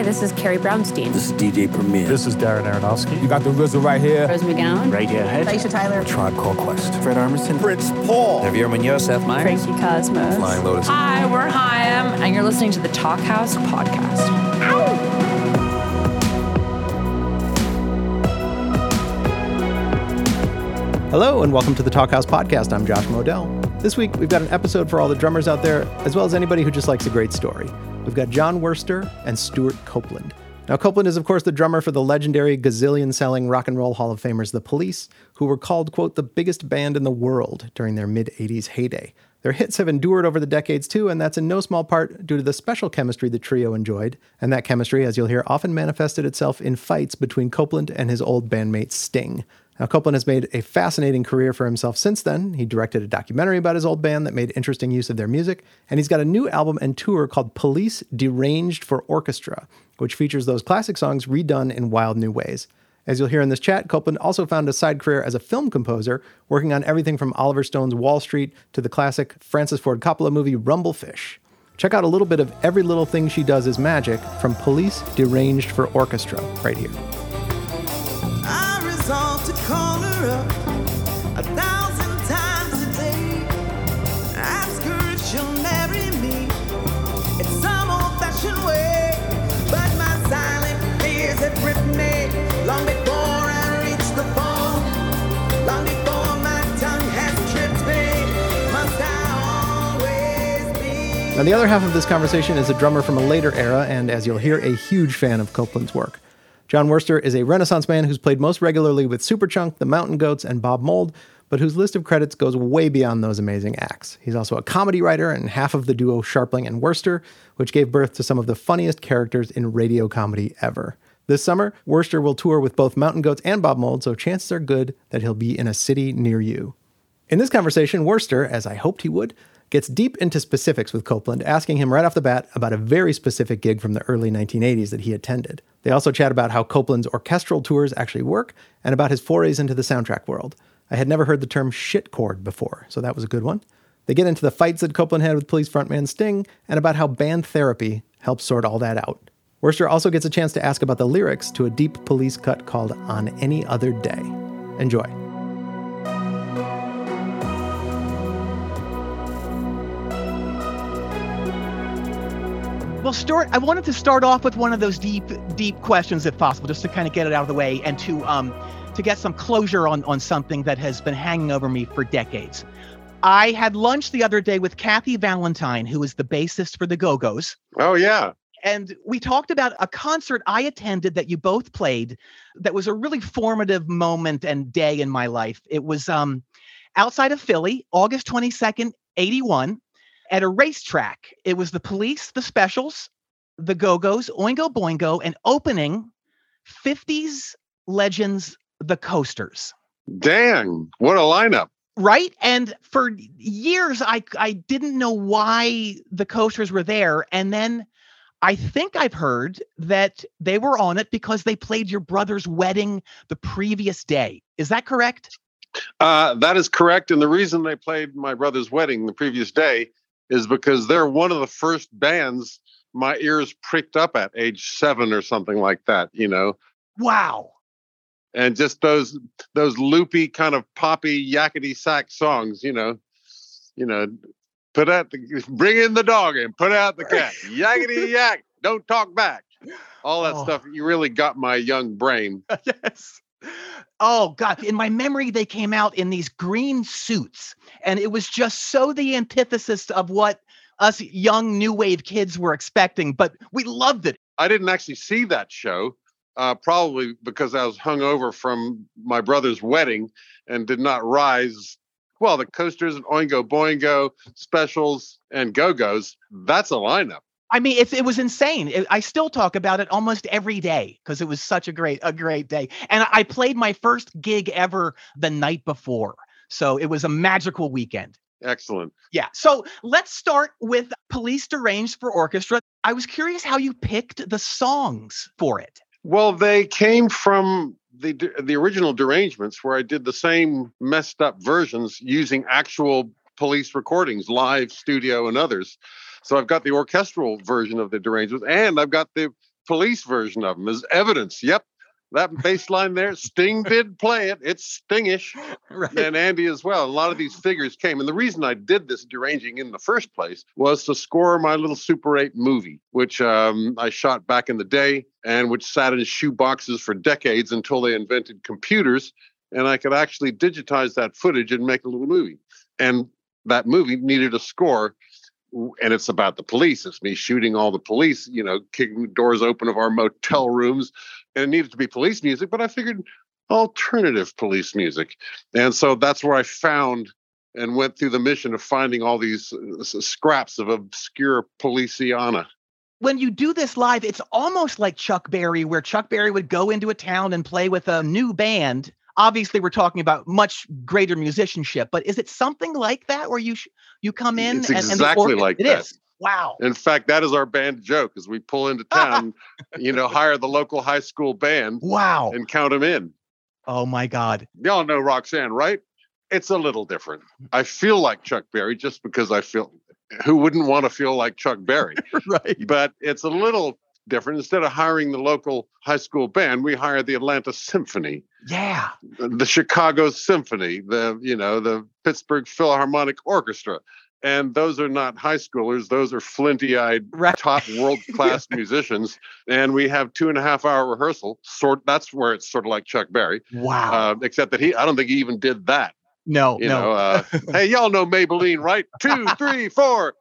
Hi, this is Carrie Brownstein. This is DJ Premier. This is Darren Aronofsky. You got the RZA right here. Rose McGowan. Radiohead. Aisha Tyler. Tribe Called Quest. Fred Armisen. Fritz Paul. Javier Munoz. Seth Meyers. Frankie Cosmos. Flying Lotus. Hi, we're Haim, and you're listening to the Talkhouse podcast. Hello, and welcome to the Talkhouse podcast. I'm Josh Modell. This week, we've got an episode for all the drummers out there, as well as anybody who just likes a great story. We've got Jon Wurster and Stewart Copeland. Now, Copeland is, of course, the drummer for the legendary gazillion selling rock and roll Hall of Famers, The Police, who were called, quote, the biggest band in the world during their mid 80s heyday. Their hits have endured over the decades too, and that's in no small part due to the special chemistry the trio enjoyed. And that chemistry, as you'll hear, often manifested itself in fights between Copeland and his old bandmate Sting. Now, Copeland has made a fascinating career for himself since then. He directed a documentary about his old band that made interesting use of their music, and he's got a new album and tour called Police Deranged for Orchestra, which features those classic songs redone in wild new ways. As you'll hear in this chat, Copeland also found a side career as a film composer, working on everything from Oliver Stone's Wall Street to the classic Francis Ford Coppola movie Rumble Fish. Check out a little bit of Every Little Thing She Does Is Magic from Police Deranged for Orchestra right here. I resolve to call her up a thousand times a day. Ask her if she'll marry me in some old fashioned way. But my silent fears gripped me long before I reach the phone. Long before my tongue has tripped me. Now, the other half of this conversation is a drummer from a later era, and as you'll hear, a huge fan of Copeland's work. Jon Wurster is a Renaissance man who's played most regularly with Superchunk, the Mountain Goats, and Bob Mould, but whose list of credits goes way beyond those amazing acts. He's also a comedy writer and half of the duo Sharpling and Wurster, which gave birth to some of the funniest characters in radio comedy ever. This summer, Wurster will tour with both Mountain Goats and Bob Mould, so chances are good that he'll be in a city near you. In this conversation, Wurster, as I hoped he would, gets deep into specifics with Copeland, asking him right off the bat about a very specific gig from the early 1980s that he attended. They also chat about how Copeland's orchestral tours actually work and about his forays into the soundtrack world. I had never heard the term shit chord before, so that was a good one. They get into the fights that Copeland had with police frontman Sting and about how band therapy helps sort all that out. Wurster also gets a chance to ask about the lyrics to a deep police cut called On Any Other Day. Enjoy. Well, Stewart, I wanted to start off with one of those deep, deep questions, if possible, just to kind of get it out of the way and to um, to get some closure on on something that has been hanging over me for decades. I had lunch the other day with Kathy Valentine, who is the bassist for the Go Go's, Oh yeah. and we talked about a concert I attended that you both played. That was a really formative moment and day in my life. It was um, outside of Philly, August twenty second, eighty one at a racetrack. It was the police, the specials, the Go Go's, Oingo Boingo, and opening 50s legends, the coasters. Dang, what a lineup. Right. And for years, I, I didn't know why the coasters were there. And then I think I've heard that they were on it because they played your brother's wedding the previous day. Is that correct? Uh, that is correct. And the reason they played my brother's wedding the previous day is because they're one of the first bands my ears pricked up at age seven or something like that, you know. Wow. And just those those loopy kind of poppy yakety yak songs, you know, you know, put out the bring in the dog and put out the cat. Yakety yak, don't talk back. All that Oh. stuff you really got my young brain. yes. Oh God! In my memory, they came out in these green suits, and it was just so the antithesis of what us young new wave kids were expecting. But we loved it. I didn't actually see that show, uh, probably because I was hungover from my brother's wedding and did not rise. Well, the coasters and Oingo Boingo specials and Go Go's, that's a lineup. I mean, it's, it was insane. It- I still talk about it almost every day because it was such a great a great day. And I played my first gig ever the night before, so it was a magical weekend. Excellent. Yeah. So let's start with Police Deranged for Orchestra. I was curious how you picked the songs for it. Well, they came from the the original derangements where I did the same messed up versions using actual police recordings, live studio and others. So I've got the orchestral version of the derangements and I've got the police version of them as evidence. Yep, that bass line there, Sting did play it. It's Stingish. Right. and Andy as well. A lot of these figures came. And the reason I did this deranging in the first place was to score my little Super 8 movie, which um, I shot back in the day and which sat in shoe boxes for decades until they invented computers. And I could actually digitize that footage and make a little movie. And that movie needed a score. And it's about the police. It's me shooting all the police, you know, kicking doors open of our motel rooms. And it needed to be police music. But I figured alternative police music. And so that's where I found and went through the mission of finding all these uh, scraps of obscure policiana. when you do this live, it's almost like Chuck Berry, where Chuck Berry would go into a town and play with a new band. Obviously, we're talking about much greater musicianship, but is it something like that where you sh- you come in It's and, and exactly organ- like it that. is? Wow. In fact, that is our band joke as we pull into town, you know, hire the local high school band Wow. and count them in. Oh my God. Y'all know Roxanne, right? It's a little different. Mm. I feel like Chuck Berry just because I feel who wouldn't want to feel like Chuck Berry? right. but it's a little different. Instead of hiring the local high school band, we hire the Atlanta Symphony, Yeah. the Chicago Symphony, the you know the Pittsburgh Philharmonic Orchestra, and those are not high schoolers; those are flinty-eyed, Right. top world-class musicians. And we have two and a half hour rehearsal. Sort that's where it's sort of like Chuck Berry, Wow. uh, except that he I don't think he even did that. no, You no. know, uh, hey, y'all know Maybelline, right? Two, three, four.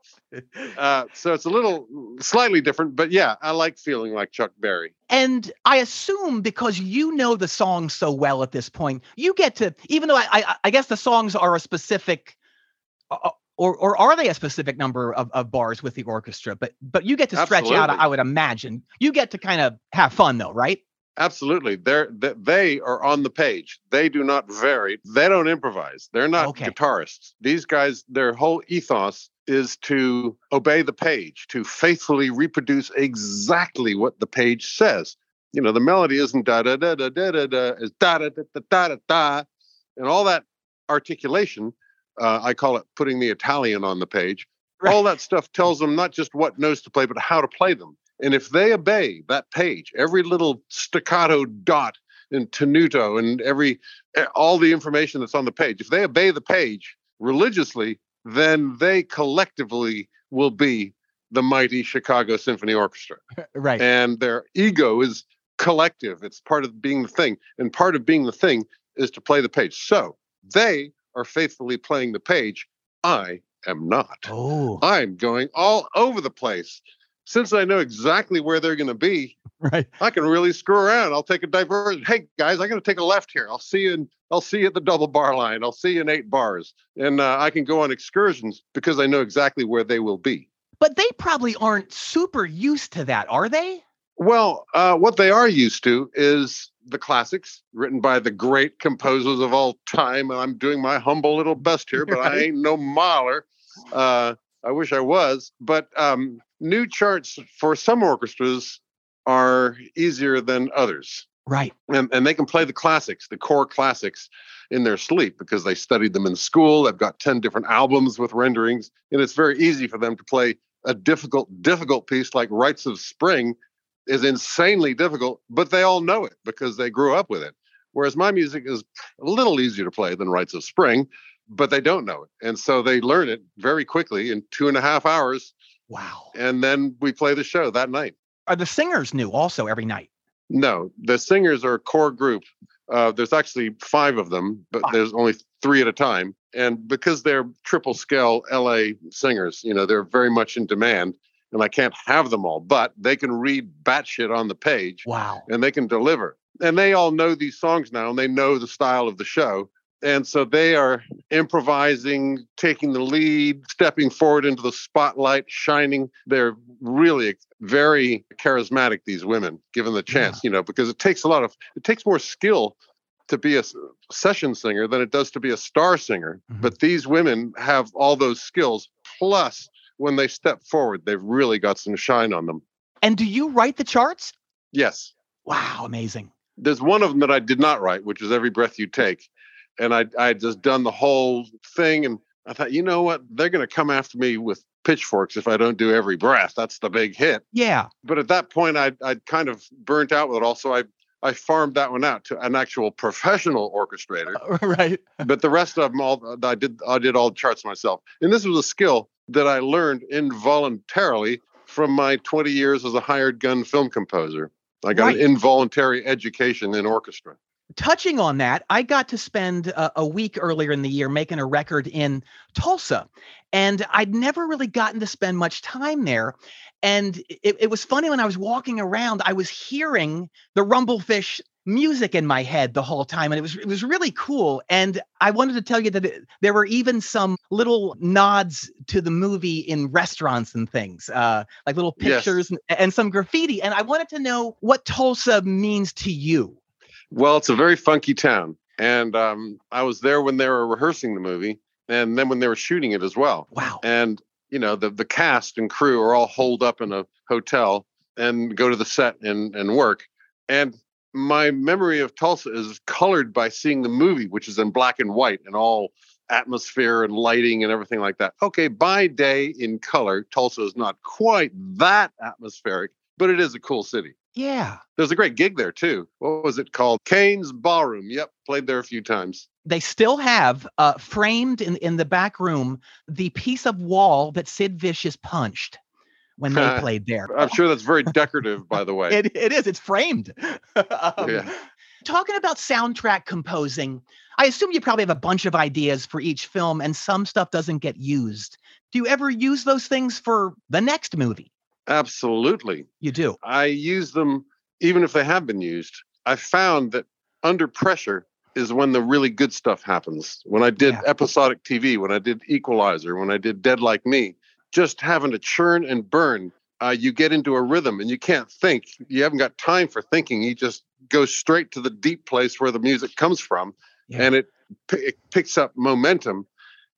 Uh, so it's a little slightly different, but yeah, I like feeling like Chuck Berry. And I assume because you know the song so well at this point, you get to, even though I, I, I guess the songs are a specific, uh, or or are they a specific number of, of bars with the orchestra? But but you get to stretch out. I would imagine you get to kind of have fun though, right? Absolutely, they're th- they are on the page. They do not vary. They don't improvise. They're not Okay. guitarists. These guys, their whole ethos is to obey the page, to faithfully reproduce exactly what the page says. You know, the melody isn't da da da da da da da, is da da da da da da da, and all that articulation. Uh, I call it putting the Italian on the page. Right. All that stuff tells them not just what notes to play, but how to play them. And if they obey that page, every little staccato dot and tenuto and every eh, all the information that's on the page, if they obey the page religiously, then they collectively will be the mighty Chicago Symphony Orchestra. Right. And their ego is collective. It's part of being the thing. And part of being the thing is to play the page. So they are faithfully playing the page. I am not. oh, I'm going all over the place. Since I know exactly where they're going to be, right. I can really screw around. I'll take a diversion. Hey guys, I'm going to take a left here. I'll see you in. I'll see you at the double bar line. I'll see you in eight bars, and uh, I can go on excursions because I know exactly where they will be. But they probably aren't super used to that, are they? Well, uh, what they are used to is the classics written by the great composers of all time. And I'm doing my humble little best here, but I ain't no Mahler. Uh, I wish I was. But um, new charts for some orchestras are easier than others. Right. And, and they can play the classics, the core classics, in their sleep because they studied them in school. They've got 10 different albums with renderings. And it's very easy for them to play a difficult, difficult piece like Rites of Spring is insanely difficult, but they all know it because they grew up with it. Whereas my music is a little easier to play than Rites of Spring, but they don't know it. And so they learn it very quickly in two and a half hours. Wow. And then we play the show that night. Are the singers new also every night? No, the singers are a core group. Uh, there's actually five of them, but there's only three at a time. And because they're triple scale LA singers, you know, they're very much in demand. And I can't have them all, but they can read batshit on the page Wow. and they can deliver. And they all know these songs now and they know the style of the show. And so they are improvising, taking the lead, stepping forward into the spotlight, shining. They're really very charismatic, these women, given the chance, you know, because it takes a lot of, it takes more skill to be a session singer than it does to be a star singer. Mhm. But these women have all those skills. Plus, when they step forward, they've really got some shine on them. And do you write the charts? Yes. Wow, amazing. there's one of them that I did not write, which is Every Breath You Take. And I I had just done the whole thing and I thought, you know what? They're gonna come after me with pitchforks if I don't do every breath. That's the big hit. Yeah. But at that point, I'd, I'd kind of burnt out with it. Also, I I farmed that one out to an actual professional orchestrator. right. but the rest of them all I did I did all the charts myself. And this was a skill that I learned involuntarily from my 20 years as a hired gun film composer. I got Right. an involuntary education in orchestra. Touching on that, I got to spend a, a week earlier in the year making a record in Tulsa, and I'd never really gotten to spend much time there. And it, it was funny when I was walking around, I was hearing the Rumble Fish music in my head the whole time, and it was it was really cool. And I wanted to tell you that it, there were even some little nods to the movie in restaurants and things, uh, like little Yes. pictures and, and some graffiti. And I wanted to know what Tulsa means to you. Well, it's a very funky town. And um, I was there when they were rehearsing the movie and then when they were shooting it as well. Wow. and you know the the cast and crew are all holed up in a hotel and go to the set and and work and my memory of tulsa is colored by seeing the movie which is in black and white and all atmosphere and lighting and everything like that okay by day in color tulsa is not quite that atmospheric but it is a cool city Yeah. there's a great gig there too what was it called Cain's Ballroom yep played there a few times they still have uh, framed in, in the back room the piece of wall that Sid Vicious punched when they played there. i'm sure that's very decorative by the way It, it is. It's framed. Um, Yeah. Talking about soundtrack composing, I assume you probably have a bunch of ideas for each film, and some stuff doesn't get used. Do you ever use those things for the next movie? Absolutely You do. I use them even if they have been used. I found that under pressure is when the really good stuff happens. When I did Yeah. episodic TV, when I did Equalizer, when I did Dead Like Me, just having to churn and burn, uh, you get into a rhythm and you can't think. You haven't got time for thinking. You just go straight to the deep place where the music comes from, Yeah. and it, pi- it picks up momentum.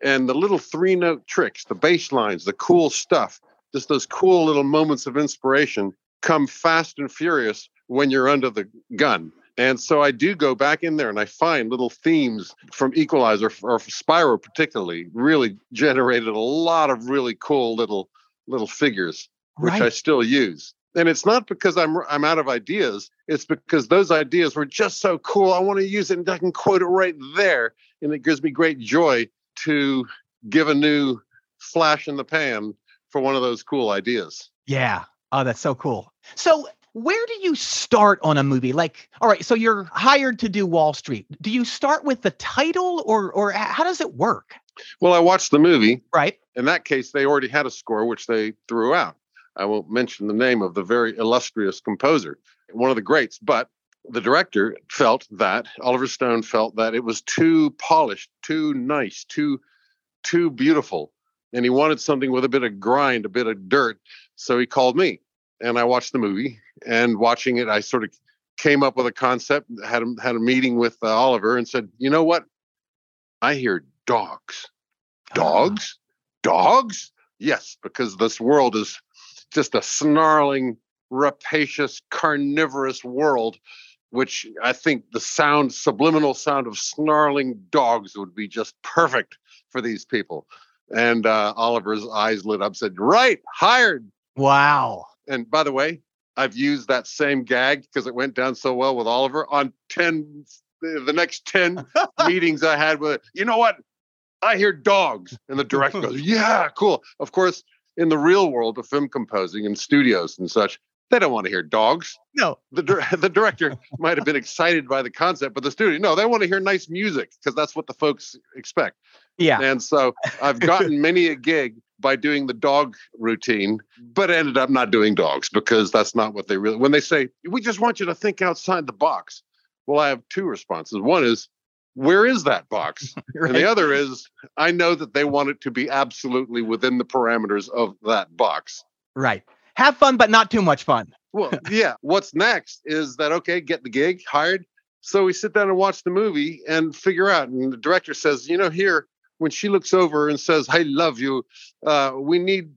And the little three note tricks, the bass lines, the cool stuff, just those cool little moments of inspiration come fast and furious when you're under the gun. And so I do go back in there and I find little themes from Equalizer or Spyro particularly really generated a lot of really cool little little figures which I still use. And it's not because I'm I'm out of ideas. It's because those ideas were just so cool. I want to use it and I can quote it right there. And it gives me great joy to give a new flash in the pan for one of those cool ideas. Yeah. Oh, that's so cool. So, where do you start on a movie? Like, all right, so you're hired to do Wall Street. Do you start with the title or or how does it work? Well, I watched the movie. Right? In that case, they already had a score which they threw out. I won't mention the name of the very illustrious composer, one of the greats, but the director felt that Oliver Stone felt that it was too polished, too nice, too too beautiful, and he wanted something with a bit of grind, a bit of dirt. So he called me, and I watched the movie. And watching it, I sort of came up with a concept. had a, had a meeting with uh, Oliver, and said, "You know what? I hear dogs, dogs, dogs. Yes, because this world is just a snarling, rapacious, carnivorous world." Which I think the sound, subliminal sound of snarling dogs would be just perfect for these people. And uh, Oliver's eyes lit up, said, Right, hired. Wow. And by the way, I've used that same gag because it went down so well with Oliver on 10, the next 10 meetings I had with it. You know what? I hear dogs. And the director goes, Yeah, cool. Of course, in the real world of film composing and studios and such, they don't want to hear dogs. No. The, the director might have been excited by the concept, but the studio, no, they want to hear nice music because that's what the folks expect. Yeah. And so I've gotten many a gig by doing the dog routine, but ended up not doing dogs because that's not what they really, when they say, we just want you to think outside the box. Well, I have two responses. One is, where is that box? And the other is, I know that they want it to be absolutely within the parameters of that box. Right. Have fun, but not too much fun. Well, yeah. What's next is that okay, get the gig, hired. So we sit down and watch the movie and figure out. And the director says, you know, here when she looks over and says, "I love you," uh, we need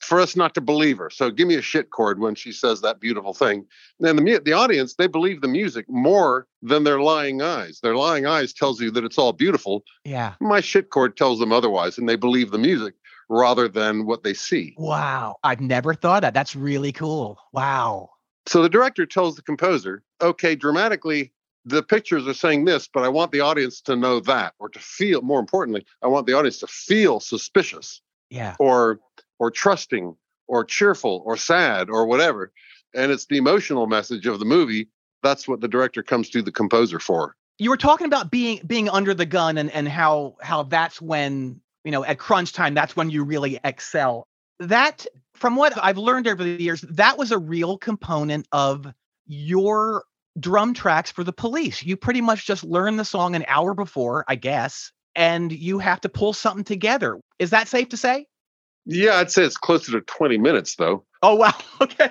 for us not to believe her. So give me a shit chord when she says that beautiful thing. And the the audience they believe the music more than their lying eyes. Their lying eyes tells you that it's all beautiful. Yeah. My shit chord tells them otherwise, and they believe the music. rather than what they see. Wow. I've never thought that. That's really cool. Wow. So the director tells the composer, okay, dramatically, the pictures are saying this, but I want the audience to know that, or to feel, more importantly, I want the audience to feel suspicious Yeah. or or trusting or cheerful or sad or whatever. And it's the emotional message of the movie. That's what the director comes to the composer for. You were talking about being being under the gun and and how how that's when, you know, at crunch time, that's when you really excel. That from what I've learned over the years, that was a real component of your drum tracks for the police. You pretty much just learn the song an hour before, I guess, and you have to pull something together. Is that safe to say? Yeah, I'd say it's closer to 20 minutes though. Oh wow. Okay.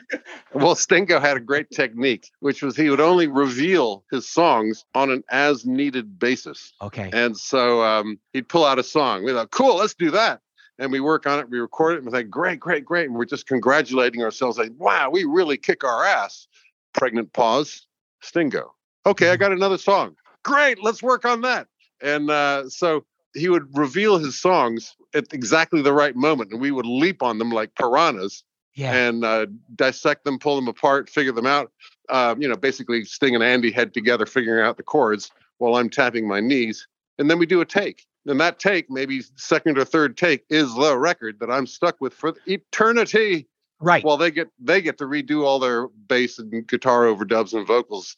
Well, Stingo had a great technique, which was he would only reveal his songs on an as needed basis. Okay. And so um, he'd pull out a song. We thought, cool, let's do that. And we work on it, we record it, and we think, great, great, great. And we're just congratulating ourselves, like, wow, we really kick our ass. Pregnant pause, Stingo. Okay, I got another song. Great, let's work on that. And uh, so he would reveal his songs at exactly the right moment, and we would leap on them like piranhas Yeah. and uh, dissect them, pull them apart, figure them out. Um, you know, basically Sting and Andy head together, figuring out the chords while I'm tapping my knees, and then we do a take. And that take, maybe second or third take, is the record that I'm stuck with for eternity. Right. Well, they get they get to redo all their bass and guitar overdubs and vocals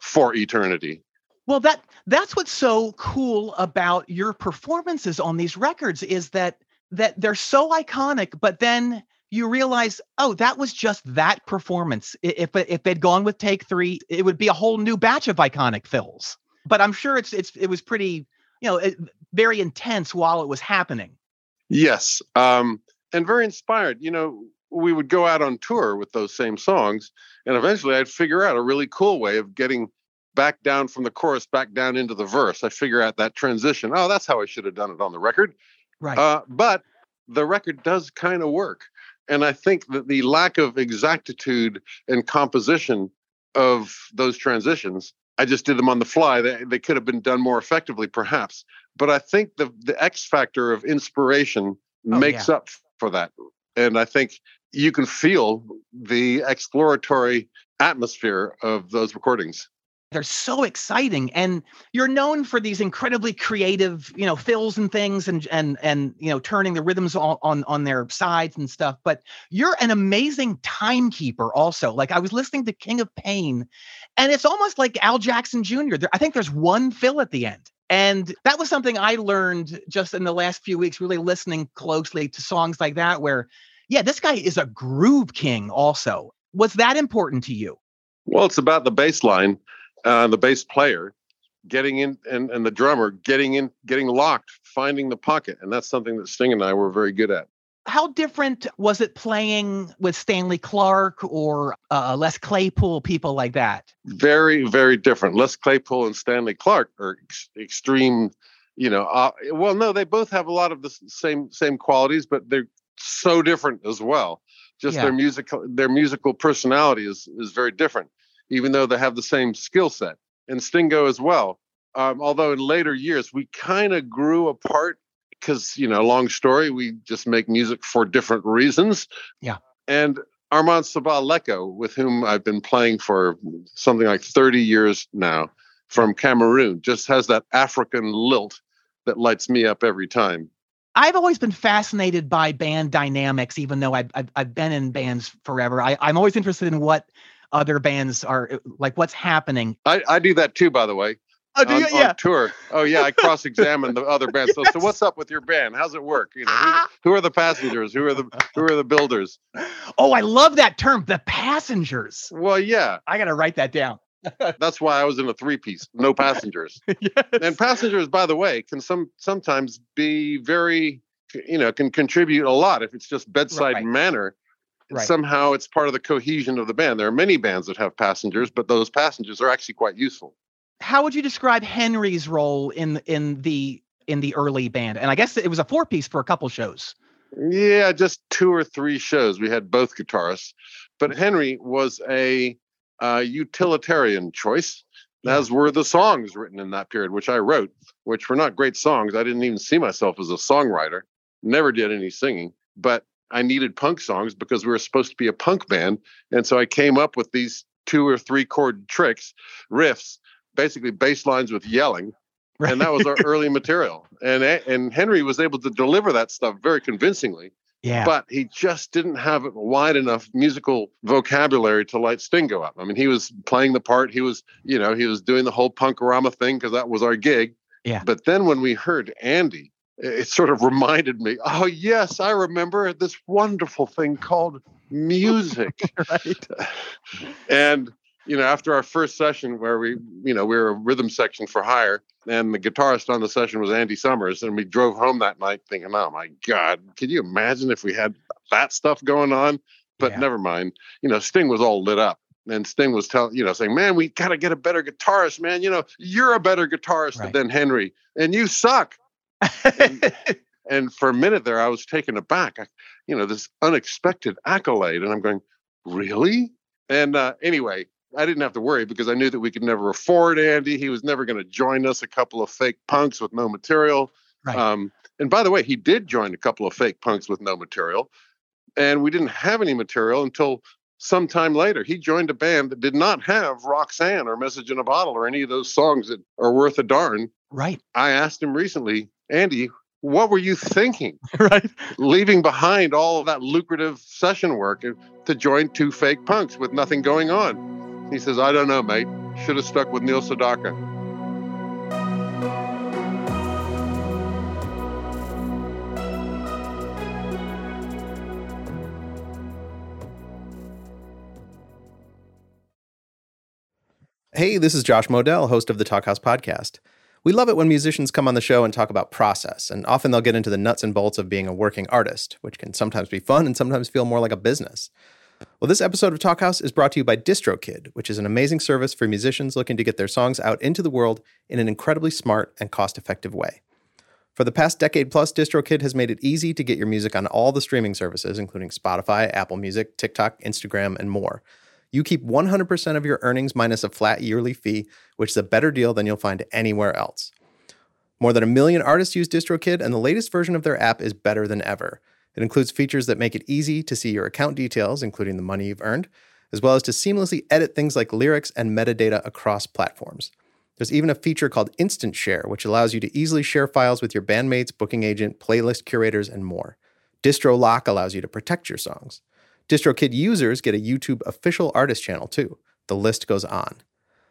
for eternity. Well, that that's what's so cool about your performances on these records is that that they're so iconic, but then you realize, oh, that was just that performance. If if they'd gone with take three, it would be a whole new batch of iconic fills. But I'm sure it's it's it was pretty, you know, it, very intense while it was happening. Yes, um, and very inspired. You know, we would go out on tour with those same songs, and eventually I'd figure out a really cool way of getting back down from the chorus back down into the verse. I figure out that transition. Oh, that's how I should have done it on the record. Right. Uh, but the record does kind of work. And I think that the lack of exactitude and composition of those transitions, I just did them on the fly. They, they could have been done more effectively, perhaps. But I think the, the X factor of inspiration Oh, makes up for that. And I think you can feel the exploratory atmosphere of those recordings. they're so exciting and you're known for these incredibly creative you know fills and things and and and you know turning the rhythms on on, on their sides and stuff but you're an amazing timekeeper also. Like i was listening to king of pain and it's almost like al jackson jr there, i think there's one fill at the end and that was something i learned just in the last few weeks really listening closely to songs like that where yeah this guy is a groove king also was that important to you Well, it's about the bass line, uh, the bass player getting in and, and the drummer getting in, getting locked, finding the pocket. And that's something that Sting and I were very good at. How different was it playing with Stanley Clarke or uh, Les Claypool, people like that? Very, very different. Les Claypool and Stanley Clarke are ex- extreme, you know. Uh, well, no, they both have a lot of the same same qualities, but they're so different as well. Just Yeah. their musical their musical personality is is very different, even though they have the same skill set. And Stingo as well. Um, although in later years we kind of grew apart because you know, long story, we just make music for different reasons. Yeah. And Armand Sabal-Lecco, with whom I've been playing for something like 30 years now from Cameroon, just has that African lilt that lights me up every time. I've always been fascinated by band dynamics, even though I've, I've, I've been in bands forever. I, I'm always interested in what other bands are like, what's happening. I, I do that too, by the way. Oh, on, on tour. Oh yeah, I cross-examine the other bands. So, so what's up with your band? How's it work? You know, Ah. who, who are the passengers? Who are the who are the builders? Oh, I love that term, the passengers. Well, yeah, I got to write that down. that's why I was in a three-piece, no passengers. yes. and passengers by the way can some sometimes be very you know can contribute a lot if it's just bedside Right. manner Right. somehow it's part of the cohesion of the band there are many bands that have passengers but those passengers are actually quite useful How would you describe Henry's role in in the in the early band? And I guess it was a four piece for a couple shows. yeah just two or three shows we had both guitarists but henry was a uh, utilitarian choice as were the songs written in that period which i wrote which were not great songs i didn't even see myself as a songwriter never did any singing, but I needed punk songs because we were supposed to be a punk band. And so I came up with these two or three chord tricks, riffs, basically bass lines with yelling. And that was our early material. And and Henry was able to deliver that stuff very convincingly. Yeah. But he just didn't have a wide enough musical vocabulary to light Stingo up. I mean, he was playing the part. He was, you know, he was doing the whole punkorama thing because that was our gig. Yeah. But then when we heard Andy, it sort of reminded me, oh yes, I remember this wonderful thing called music. right. and you know, after our first session where we, you know, we were a rhythm section for hire, and the guitarist on the session was Andy Summers, and we drove home that night thinking, oh my God, can you imagine if we had that stuff going on? But Yeah. never mind. You know, Sting was all lit up. And Sting was telling, you know, saying, man, we got to get a better guitarist, man. You know, you're a better guitarist Right. than Henry, and you suck. And for a minute there, I was taken aback. I, you know, this unexpected accolade. And I'm going, really? And uh, anyway, I didn't have to worry because I knew that we could never afford Andy. He was never going to join us, a couple of fake punks with no material. Right. Um, and by the way, he did join a couple of fake punks with no material. And we didn't have any material until sometime later. He joined a band that did not have Roxanne or Message in a Bottle or any of those songs that are worth a darn. right. I asked him recently, Andy, what were you thinking? Right. Leaving behind all of that lucrative session work to join two fake punks with nothing going on. He says, I don't know, mate. Should have stuck with Neil Sedaka. Hey, this is Josh Modell, host of the Talkhouse podcast. We love it when musicians come on the show and talk about process, and often they'll get into the nuts and bolts of being a working artist, which can sometimes be fun and sometimes feel more like a business. Well, this episode of Talkhouse is brought to you by DistroKid, which is an amazing service for musicians looking to get their songs out into the world in an incredibly smart and cost effective way. For the past decade plus, DistroKid has made it easy to get your music on all the streaming services, including Spotify, Apple Music, TikTok, Instagram, and more. You keep 100% of your earnings minus a flat yearly fee, which is a better deal than you'll find anywhere else. More than a million artists use DistroKid, and the latest version of their app is better than ever. It includes features that make it easy to see your account details, including the money you've earned, as well as to seamlessly edit things like lyrics and metadata across platforms. There's even a feature called Instant Share, which allows you to easily share files with your bandmates, booking agent, playlist curators, and more. Distro Lock allows you to protect your songs. DistroKid users get a YouTube official artist channel too. The list goes on.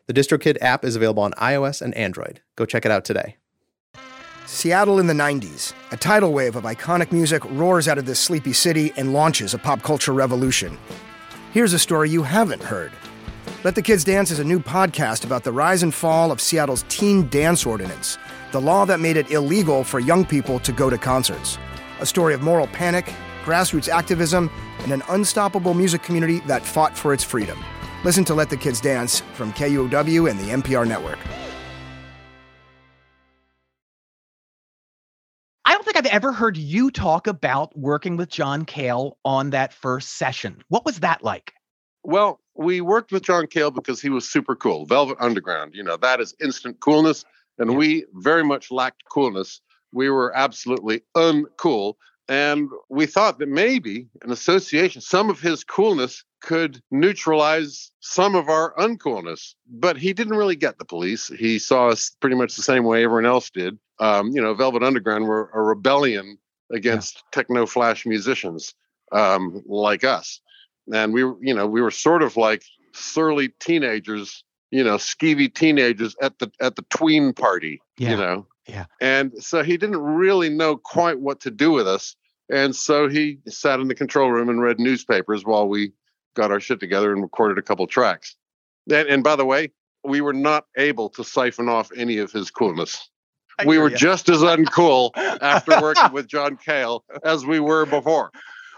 The DistroKid app is available on iOS and Android. Go check it out today. Seattle in the 90s. A tidal wave of iconic music roars out of this sleepy city and launches a pop culture revolution. Here's a story you haven't heard. Let the Kids Dance is a new podcast about the rise and fall of Seattle's teen dance ordinance, the law that made it illegal for young people to go to concerts. A story of moral panic, grassroots activism, and an unstoppable music community that fought for its freedom. Listen to Let the Kids Dance from KUOW and the NPR network. I've ever heard you talk about working with John Cale on that first session. What was that like? Well, we worked with John Cale because he was super cool. Velvet Underground, you know, that is instant coolness. And Yeah. we very much lacked coolness. We were absolutely uncool. And we thought that maybe an association, some of his coolness could neutralize some of our uncoolness. But he didn't really get the police. He saw us pretty much the same way everyone else did. Um, you know, Velvet Underground were a rebellion against techno flash musicians um, like us. And we were you know we were sort of like surly teenagers you know skeevy teenagers at the at the tween party Yeah, you know? Yeah. and so he didn't really know quite what to do with us. And so he sat in the control room and read newspapers while we got our shit together and recorded a couple tracks. And, and by the way we were not able to siphon off any of his coolness we were ya. just as uncool after working with john cale as we were before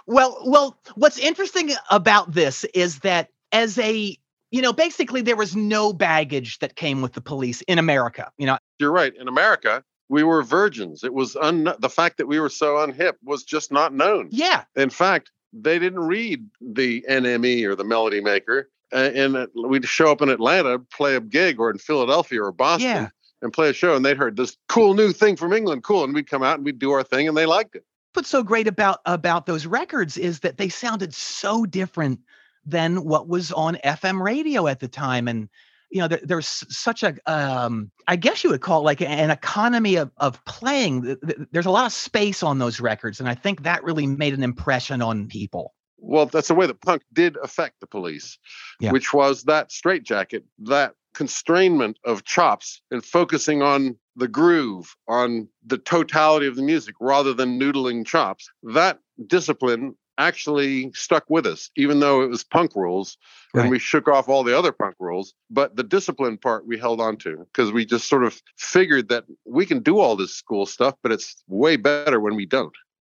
Well, well, what's interesting about this is that as a, you know, basically there was no baggage that came with the police in America. You know, you're right. In America, we were virgins. It was un- the fact that we were so unhip was just not known. yeah, In fact, they didn't read the NME or the Melody Maker. Uh, and uh, we'd show up in Atlanta, play a gig, or in Philadelphia or Boston, Yeah. And play a show, and they'd heard this cool new thing from England, cool, and we'd come out and we'd do our thing, and they liked it. what's so great about about those records is that they sounded so different than what was on FM radio at the time. And you know, there, there's such a, um, I guess you would call it like an economy of of playing. There's a lot of space on those records, and I think that really made an impression on people. Well, that's the way that punk did affect the police, Yeah. which was that straitjacket, that constrainment of chops and focusing on the groove, on the totality of the music rather than noodling chops. That discipline actually stuck with us, even though it was punk rules Right. and we shook off all the other punk rules. But the discipline part we held on to because we just sort of figured that we can do all this school stuff, but it's way better when we don't.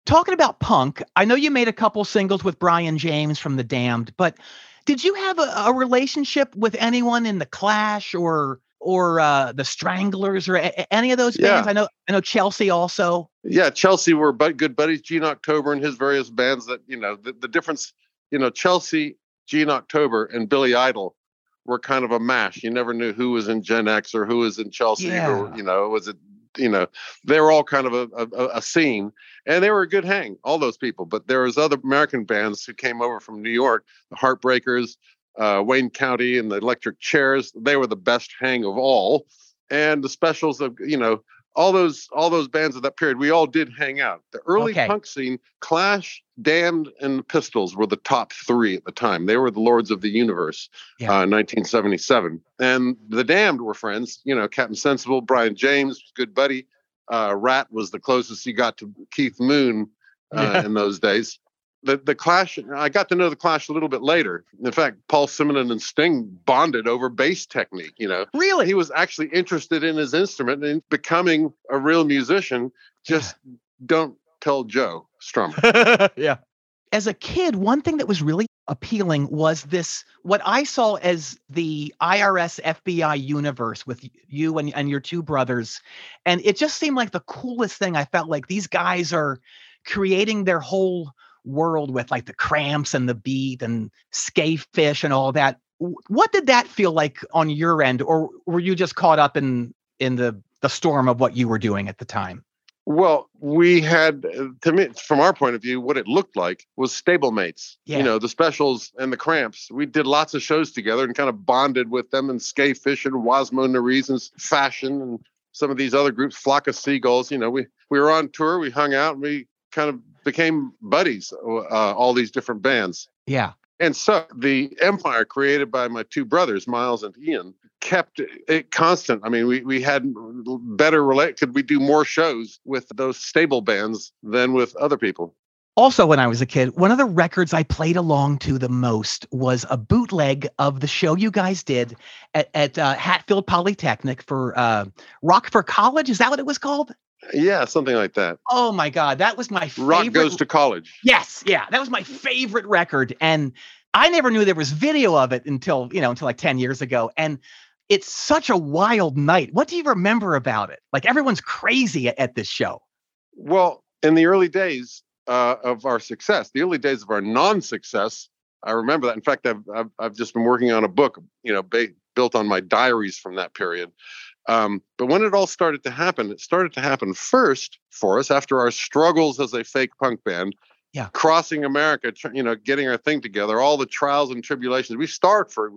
Talking about punk, I know you made a couple singles with Brian James from The Damned, but did you have a, a relationship with anyone in the Clash or or uh, the Stranglers or a- any of those Yeah. bands? I know I know Chelsea also. Yeah, Chelsea were but good buddies. Gene October and his various bands. That you know, the, the difference. You know, Chelsea, Gene October, and Billy Idol were kind of a mash. You never knew who was in Gen X or who was in Chelsea. Or Yeah. you know, was it? You know, they were all kind of a, a, a scene, and they were a good hang. All those people, but there was other American bands who came over from New York, the Heartbreakers, uh, Wayne County, and the Electric Chairs. They were the best hang of all, and the specials of you know all those all those bands of that period, we all did hang out. The early Okay. punk scene, Clash, Damned, and Pistols were the top three at the time. They were the lords of the universe. Yeah. Uh, 1977, and the Damned were friends. You know, Captain Sensible, Brian James, good buddy. Uh, Rat was the closest he got to Keith Moon uh, Yeah. in those days. The the Clash, I got to know the Clash a little bit later. In fact, Paul Simonon and Sting bonded over bass technique. You know, Really? he was actually interested in his instrument and becoming a real musician. Just don't tell Joe Strummer. yeah. As a kid, one thing that was really appealing was this what I saw as the IRS FBI universe with you and, and your two brothers. And it just seemed like the coolest thing. I felt like these guys are creating their whole world with like the cramps and the beat and Skafish and all that. What did that feel like on your end? Or were you just caught up in in the the storm of what you were doing at the time? Well, we had, uh, to me, from our point of view, what it looked like was stablemates. Yeah. You know, the specials and the cramps. We did lots of shows together and kind of bonded with them and Skafish and Wazmo Nariz and Fashion and some of these other groups, Flock of Seagulls. You know, we, we were on tour, we hung out, and we kind of became buddies, uh, all these different bands. Yeah. And so the empire created by my two brothers, Miles and Ian, kept it constant. I mean, we we had better relate. Could we do more shows with those stable bands than with other people? Also, when I was a kid, one of the records I played along to the most was a bootleg of the show you guys did at, at uh, Hatfield Polytechnic for uh, Rock for College. Is that what it was called? Yeah, something like that. Oh my God, that was my favorite. Rock goes to college. Yes, yeah, that was my favorite record, and I never knew there was video of it until you know until like ten years ago, and it's such a wild night. What do you remember about it? Like everyone's crazy at, at this show. Well, in the early days uh, of our success, the early days of our non-success, I remember that. In fact, I've I've, I've just been working on a book, you know, ba- built on my diaries from that period. Um, but when it all started to happen, it started to happen first for us after our struggles as a fake punk band. Yeah. Crossing America, you know, getting our thing together, all the trials and tribulations. We started for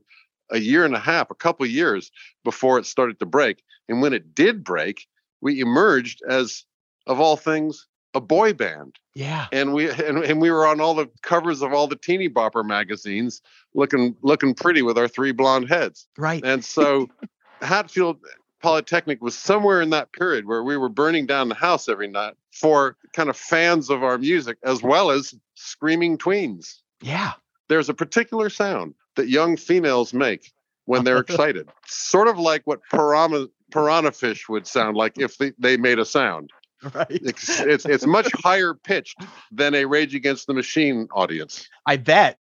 a year and a half, a couple of years before it started to break. And when it did break, we emerged as, of all things, a boy band Yeah, and we and, and we were on all the covers of all the teeny bopper magazines looking looking pretty with our three blonde heads right. and so hatfield polytechnic was somewhere in that period where we were burning down the house every night for kind of fans of our music as well as screaming tweens yeah, there's a particular sound that young females make when they're excited sort of like what piranha piranha fish would sound like if they, they made a sound right. it's, it's it's much higher pitched than a Rage Against the Machine audience. I bet.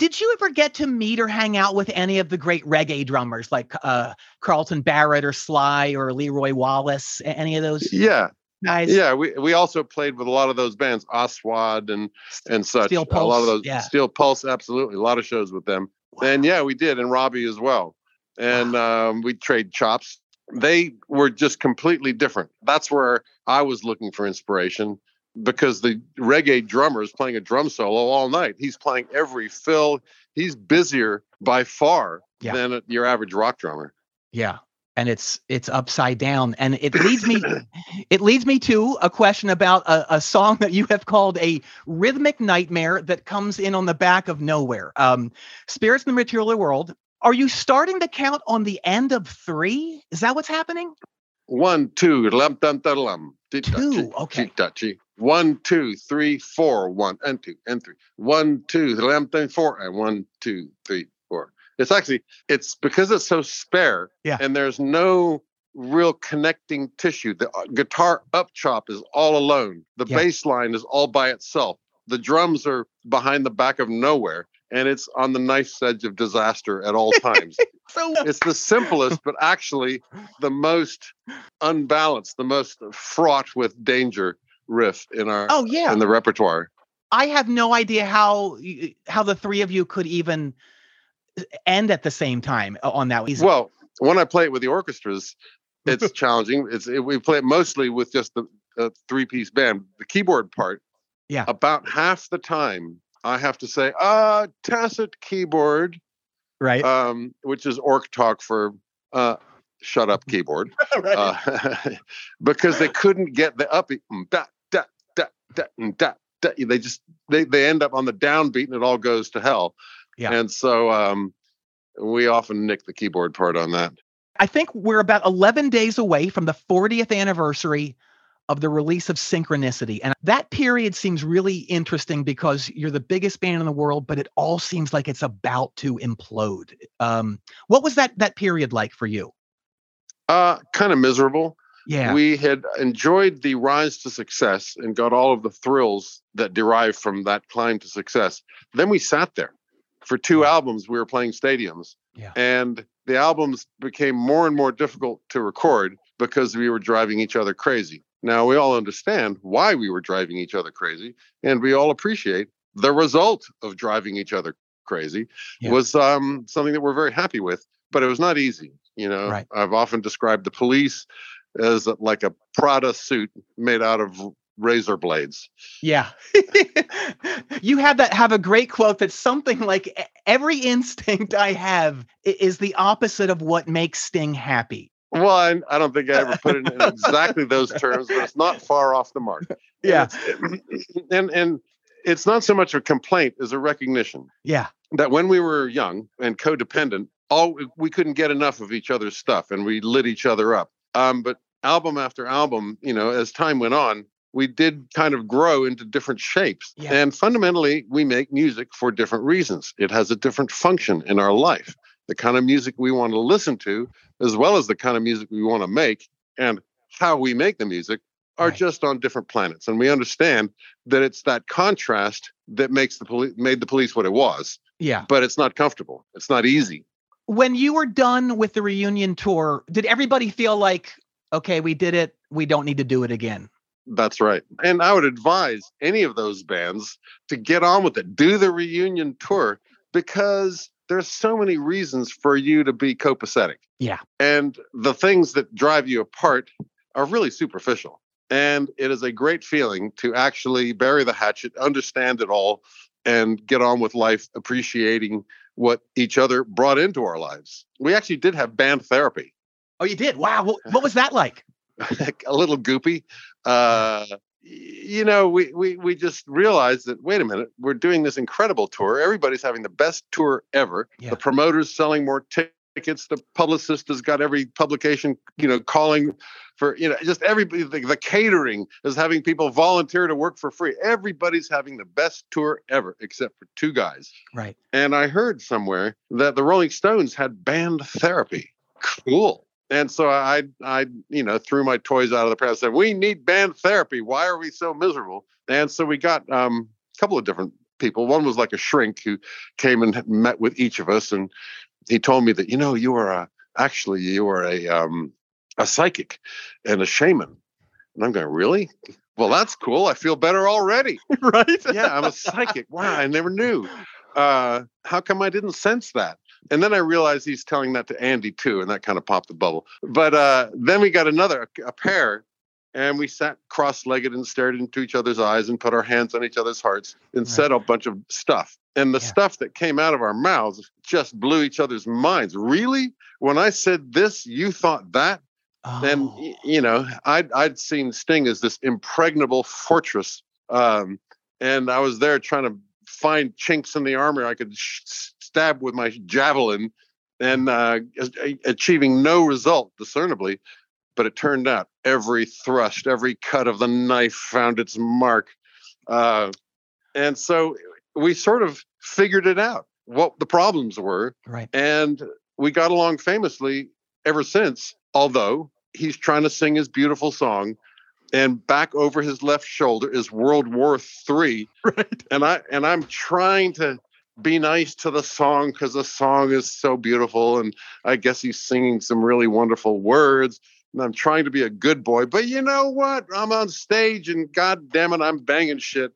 Did you ever get to meet or hang out with any of the great reggae drummers like uh, Carlton Barrett or Sly or Leroy Wallace? Any of those Yeah, guys? yeah. We we also played with a lot of those bands, Aswad and and such. Steel A lot Pulse, of those yeah. Steel Pulse, absolutely. A lot of shows with them. And yeah, we did, and Robbie as well. And um, we trade chops. They were just completely different. That's where I was looking for inspiration. Because the reggae drummer is playing a drum solo all night. He's playing every fill. He's busier by far Yeah. than your average rock drummer. Yeah. And it's it's upside down. And it leads me it leads me to a question about a, a song that you have called a rhythmic nightmare that comes in on the back of nowhere. Um Spirits in the Material World. Are you starting to count on the end of three? Is that what's happening? One, two, lum, dum, da, lum. Two, okay. One, two, three, four, one, and two, and three. One, two, lum, dum, four, and one, two, three, four. It's actually, it's because it's so spare Yeah. and there's no real connecting tissue. The uh, guitar up chop is all alone. The Yeah. bass line is all by itself. The drums are behind the back of nowhere and it's on the knife's edge of disaster at all times So it's the simplest, but actually the most unbalanced, the most fraught with danger riff in our oh yeah. in the repertoire. I have no idea how how the three of you could even end at the same time on that. Well, when I play it with the orchestras, it's challenging. It's it, we play it mostly with just the uh, three-piece band. The keyboard part, Yeah. about half the time I have to say, "Uh, tacet keyboard," right. um, which is orc talk for uh, "shut up keyboard." right. uh, because they couldn't get the Da, da, da, da. They just they they end up on the downbeat and it all goes to hell. Yeah. And so um, we often nick the keyboard part on that. I think we're about 11 days away from the 40th anniversary of the release of Synchronicity. And that period seems really interesting because you're the biggest band in the world, but it all seems like it's about to implode. Um, what was that that period like for you? Uh, kind of miserable. Yeah. We had enjoyed the rise to success and got all of the thrills that derive from that climb to success. Then we sat there for two albums. We were playing stadiums, Yeah. and the albums became more and more difficult to record because we were driving each other crazy. Now we all understand why we were driving each other crazy, and we all appreciate the result of driving each other crazy Yeah. was um, something that we're very happy with. But it was not easy. You know, Right. I've often described the police as like a Prada suit made out of razor blades. Yeah. you have that have a great quote that's something like "E- every instinct I have is the opposite of what makes Sting happy. Well, I, I don't think I ever put it in exactly those terms, but it's not far off the mark. Yeah. And and and it's not so much a complaint as a recognition Yeah. that when we were young and codependent, all we couldn't get enough of each other's stuff, and we lit each other up. Um, but album after album, you know, as time went on, we did kind of grow into different shapes. Yeah. And fundamentally, we make music for different reasons. It has a different function in our life. The kind of music we want to listen to, as well as the kind of music we want to make, and how we make the music are Right. just on different planets. And we understand that it's that contrast that makes the police made the police what it was. Yeah. But it's not comfortable. It's not easy. When you were done with the reunion tour, did everybody feel like, okay, we did it, we don't need to do it again? That's right. And I would advise any of those bands to get on with it. Do the reunion tour because there's so many reasons for you to be copacetic. Yeah. And the things that drive you apart are really superficial. And it is a great feeling to actually bury the hatchet, understand it all, and get on with life appreciating what each other brought into our lives. We actually did have band therapy. Oh, you did? Wow. What, what was that like? a little goopy. Uh, you know, we, we we just realized that wait a minute, we're doing this incredible tour. Everybody's having the best tour ever. Yeah. The promoters selling more tickets. It's the publicist has got every publication, you know, calling for you know just everybody. The, the catering is having people volunteer to work for free. Everybody's having the best tour ever, except for two guys. Right. And I heard somewhere that the Rolling Stones had band therapy. Cool. And so I, I, you know, threw my toys out of the pram. and Said, "We need band therapy. Why are we so miserable?" And so we got um, a couple of different people. One was like a shrink who came and met with each of us, and he told me that, you know, you are a actually you are a um, a psychic and a shaman. And I'm going, really? Well, that's cool. I feel better already right. yeah, I'm a psychic. Wow, I never knew. Uh, how come I didn't sense that? And then I realized he's telling that to Andy too, and that kind of popped the bubble. But uh, then we got another a pair and we sat cross-legged and stared into each other's eyes and put our hands on each other's hearts and said a bunch of stuff. And the Yeah. stuff that came out of our mouths just blew each other's minds. Really? When I said this, you thought that? and Oh. y- you know i'd i'd seen sting as this impregnable fortress um and i was there trying to find chinks in the armor i could sh- stab with my javelin and uh achieving no result discernibly but it turned out every thrust every cut of the knife found its mark uh and so we sort of figured it out what the problems were right. and we got along famously ever since although he's trying to sing his beautiful song and back over his left shoulder is world war three Right. and i and i'm trying to be nice to the song because the song is so beautiful and i guess he's singing some really wonderful words and i'm trying to be a good boy but you know what i'm on stage and god damn it i'm banging shit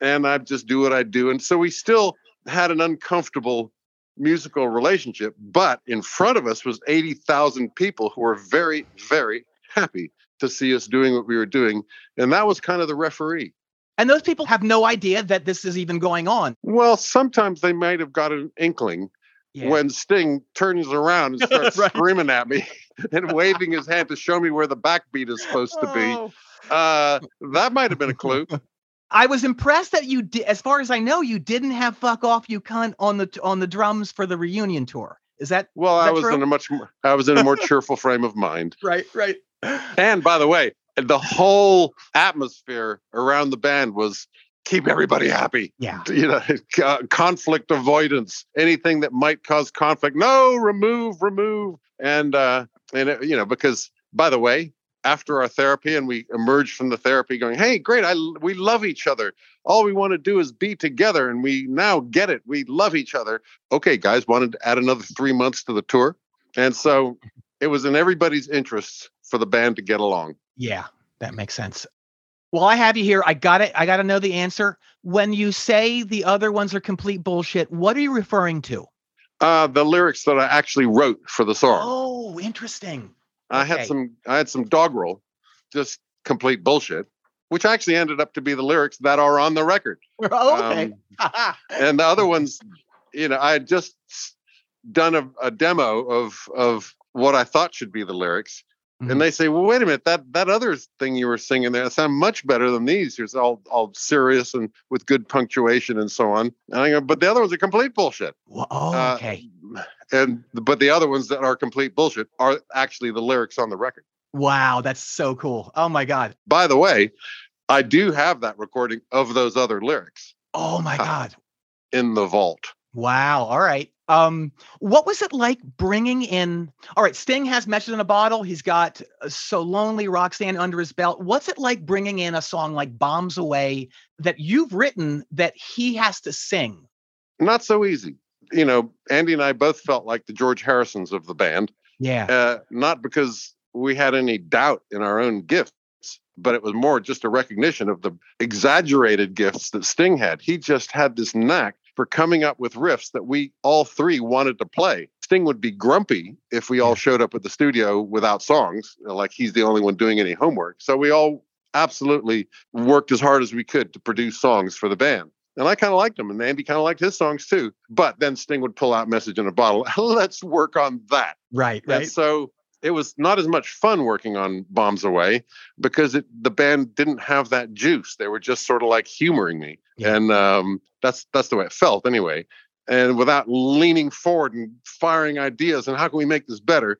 and i just do what i do and so we still had an uncomfortable musical relationship, but in front of us was 80,000 people who were very, very happy to see us doing what we were doing. And that was kind of the referee. And those people have no idea that this is even going on. Well, sometimes they might have got an inkling Yeah. when Sting turns around and starts Right. screaming at me and waving his hand to show me where the backbeat is supposed to be. Oh. Uh, that might have been a clue. I was impressed that you did. As far as I know, you didn't have "fuck off, you cunt" on the on the drums for the reunion tour. Is that Well, Is I was true? in a much more, I was in a more cheerful frame of mind. right? Right. And by the way, the whole atmosphere around the band was keep everybody happy. Yeah. You know, co- conflict avoidance, anything that might cause conflict. No, remove, remove. And uh and it, you know, because by the way, after our therapy and we emerged from the therapy going, "Hey, great. i we love each other. All we want to do is be together and we now get it. We love each other." Okay, guys, wanted to add another 3 months to the tour. And so it was in everybody's interests for the band to get along. Yeah, that makes sense. Well, I have you here. I got it. I got to know the answer. When you say the other ones are complete bullshit, what are you referring to? Uh, the lyrics that I actually wrote for the song. Oh, interesting. I had some I had some doggerel, just complete bullshit, which actually ended up to be the lyrics that are on the record. Oh, okay. Um, and the other ones, you know, I had just done a, a demo of of what I thought should be the lyrics. Mhm. And they say, well, wait a minute, that that other thing you were singing there sound much better than these. It's all all serious and with good punctuation and so on. And I go, but the other ones are complete bullshit. Well, oh, Uh, okay. And but the other ones that are complete bullshit are actually the lyrics on the record. Wow, that's so cool. Oh my god. By the way, I do have that recording of those other lyrics Oh my Uh, god. in the vault. Wow. All right. Um, what was it like bringing in? All right, Sting has Message in a Bottle. He's got uh, So Lonely, Roxanne under his belt. What's it like bringing in a song like Bombs Away that you've written that he has to sing? Not so easy. You know, Andy and I both felt like the George Harrisons of the band, Yeah. uh, not because we had any doubt in our own gifts, but it was more just a recognition of the exaggerated gifts that Sting had. He just had this knack for coming up with riffs that we all three wanted to play. Sting would be grumpy if we all showed up at the studio without songs, uh, like he's the only one doing any homework. So we all absolutely worked as hard as we could to produce songs for the band. And I kind of liked them, and Andy kind of liked his songs too. But then Sting would pull out "Message in a Bottle." Let's work on that. Right. And Right. so it was not as much fun working on Bombs Away because it, the band didn't have that juice. They were just sort of like humoring me, Yeah. and um, that's that's the way it felt anyway. And without leaning forward and firing ideas and how can we make this better,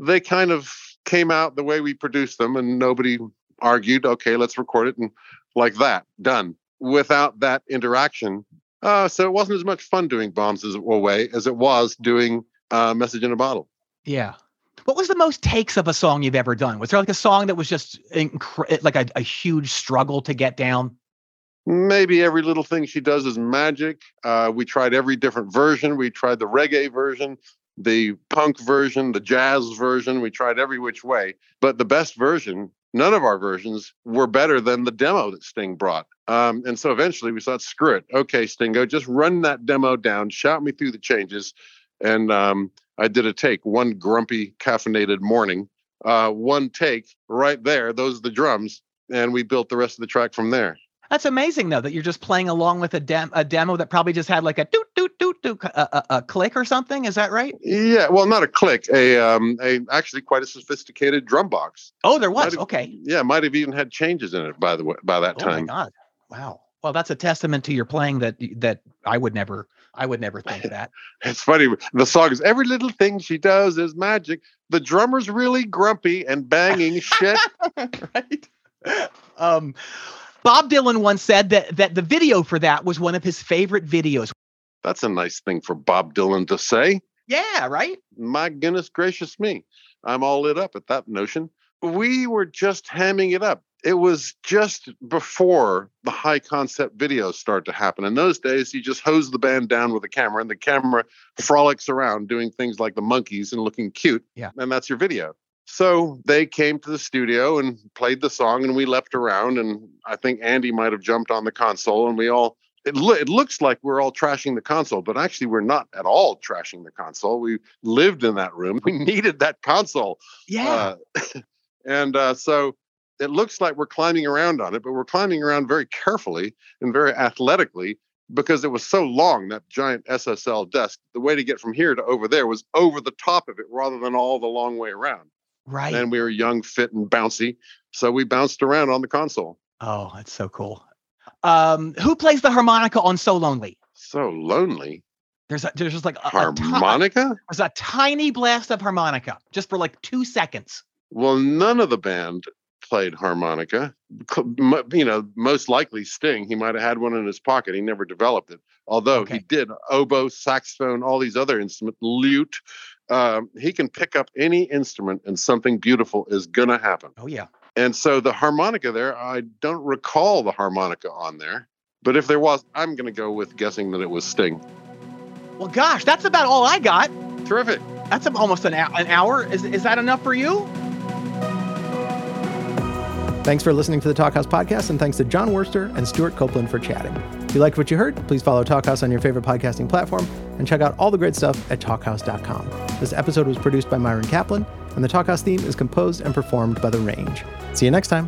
they kind of came out the way we produced them, and nobody argued. Okay, let's record it and like that, done. Without that interaction, uh, so it wasn't as much fun doing Bombs as Away as it was doing uh, Message in a Bottle. Yeah. What was the most takes of a song you've ever done? Was there like a song that was just like a, a huge struggle to get down? maybe every little thing she does is magic. Uh, we tried every different version. We tried the reggae version, the punk version, the jazz version. We tried every which way. But the best version, none of our versions were better than the demo that Sting brought. Um, and so eventually we thought, screw it. Okay, Stingo, just run that demo down, shout me through the changes. And um, I did a take one grumpy, caffeinated morning uh, one take right there. Those are the drums, and we built the rest of the track from there. That's amazing, though, that you're just playing along with a, dem- a demo that probably just had like a doot doot doot doot a, a, a click or something. Is that right? Yeah, well, not a click, a um, a actually quite a sophisticated drum box. Oh, there Might was. have- Okay. Yeah, might have even had changes in it by the way by that time. Oh my. God. Wow. Well, that's a testament to your playing that that I would never I would never think that. It's funny. The song is every little thing she does is magic. The drummer's really grumpy and banging shit. right. Um, Bob Dylan once said that that the video for that was one of his favorite videos. That's a nice thing for Bob Dylan to say. Yeah, right. My goodness gracious me. I'm all lit up at that notion. We were just hamming it up. It was just before the high concept videos start to happen. In those days, you just hose the band down with a camera, and the camera frolics around doing things like the Monkees and looking cute. Yeah. And that's your video. So they came to the studio and played the song, and we left around. And I think Andy might have jumped on the console, and we all. It, loo- it looks like we're all trashing the console, but actually, we're not at all trashing the console. We lived in that room. We needed that console. Yeah. Uh, and uh, so it looks like we're climbing around on it, but we're climbing around very carefully and very athletically because it was so long, that giant SSL desk. The way to get from here to over there was over the top of it rather than all the long way around. right. And we were young, fit, and bouncy. So we bounced around on the console. oh, that's so cool. Um, who plays the harmonica on So Lonely? So lonely. There's a, there's just like a, a ti- Harmonica? there's a tiny blast of harmonica just for like two seconds. Well, none of the band played harmonica. You know, most likely Sting. He might have had one in his pocket. He never developed it. Although he did oboe, saxophone, all these other instruments, lute. Um, he can pick up any instrument and something beautiful is going to happen. Oh yeah. And so the harmonica there, I don't recall the harmonica on there. But if there was, I'm going to go with guessing that it was Sting. Well, gosh, that's about all I got. Terrific. That's almost an, an hour. Is, is that enough for you? Thanks for listening to the Talkhouse podcast, and thanks to Jon Wurster and Stewart Copeland for chatting. If you liked what you heard, please follow Talkhouse on your favorite podcasting platform and check out all the great stuff at talkhouse.com. This episode was produced by Myron Kaplan, and the Talkhouse theme is composed and performed by The Range. See you next time.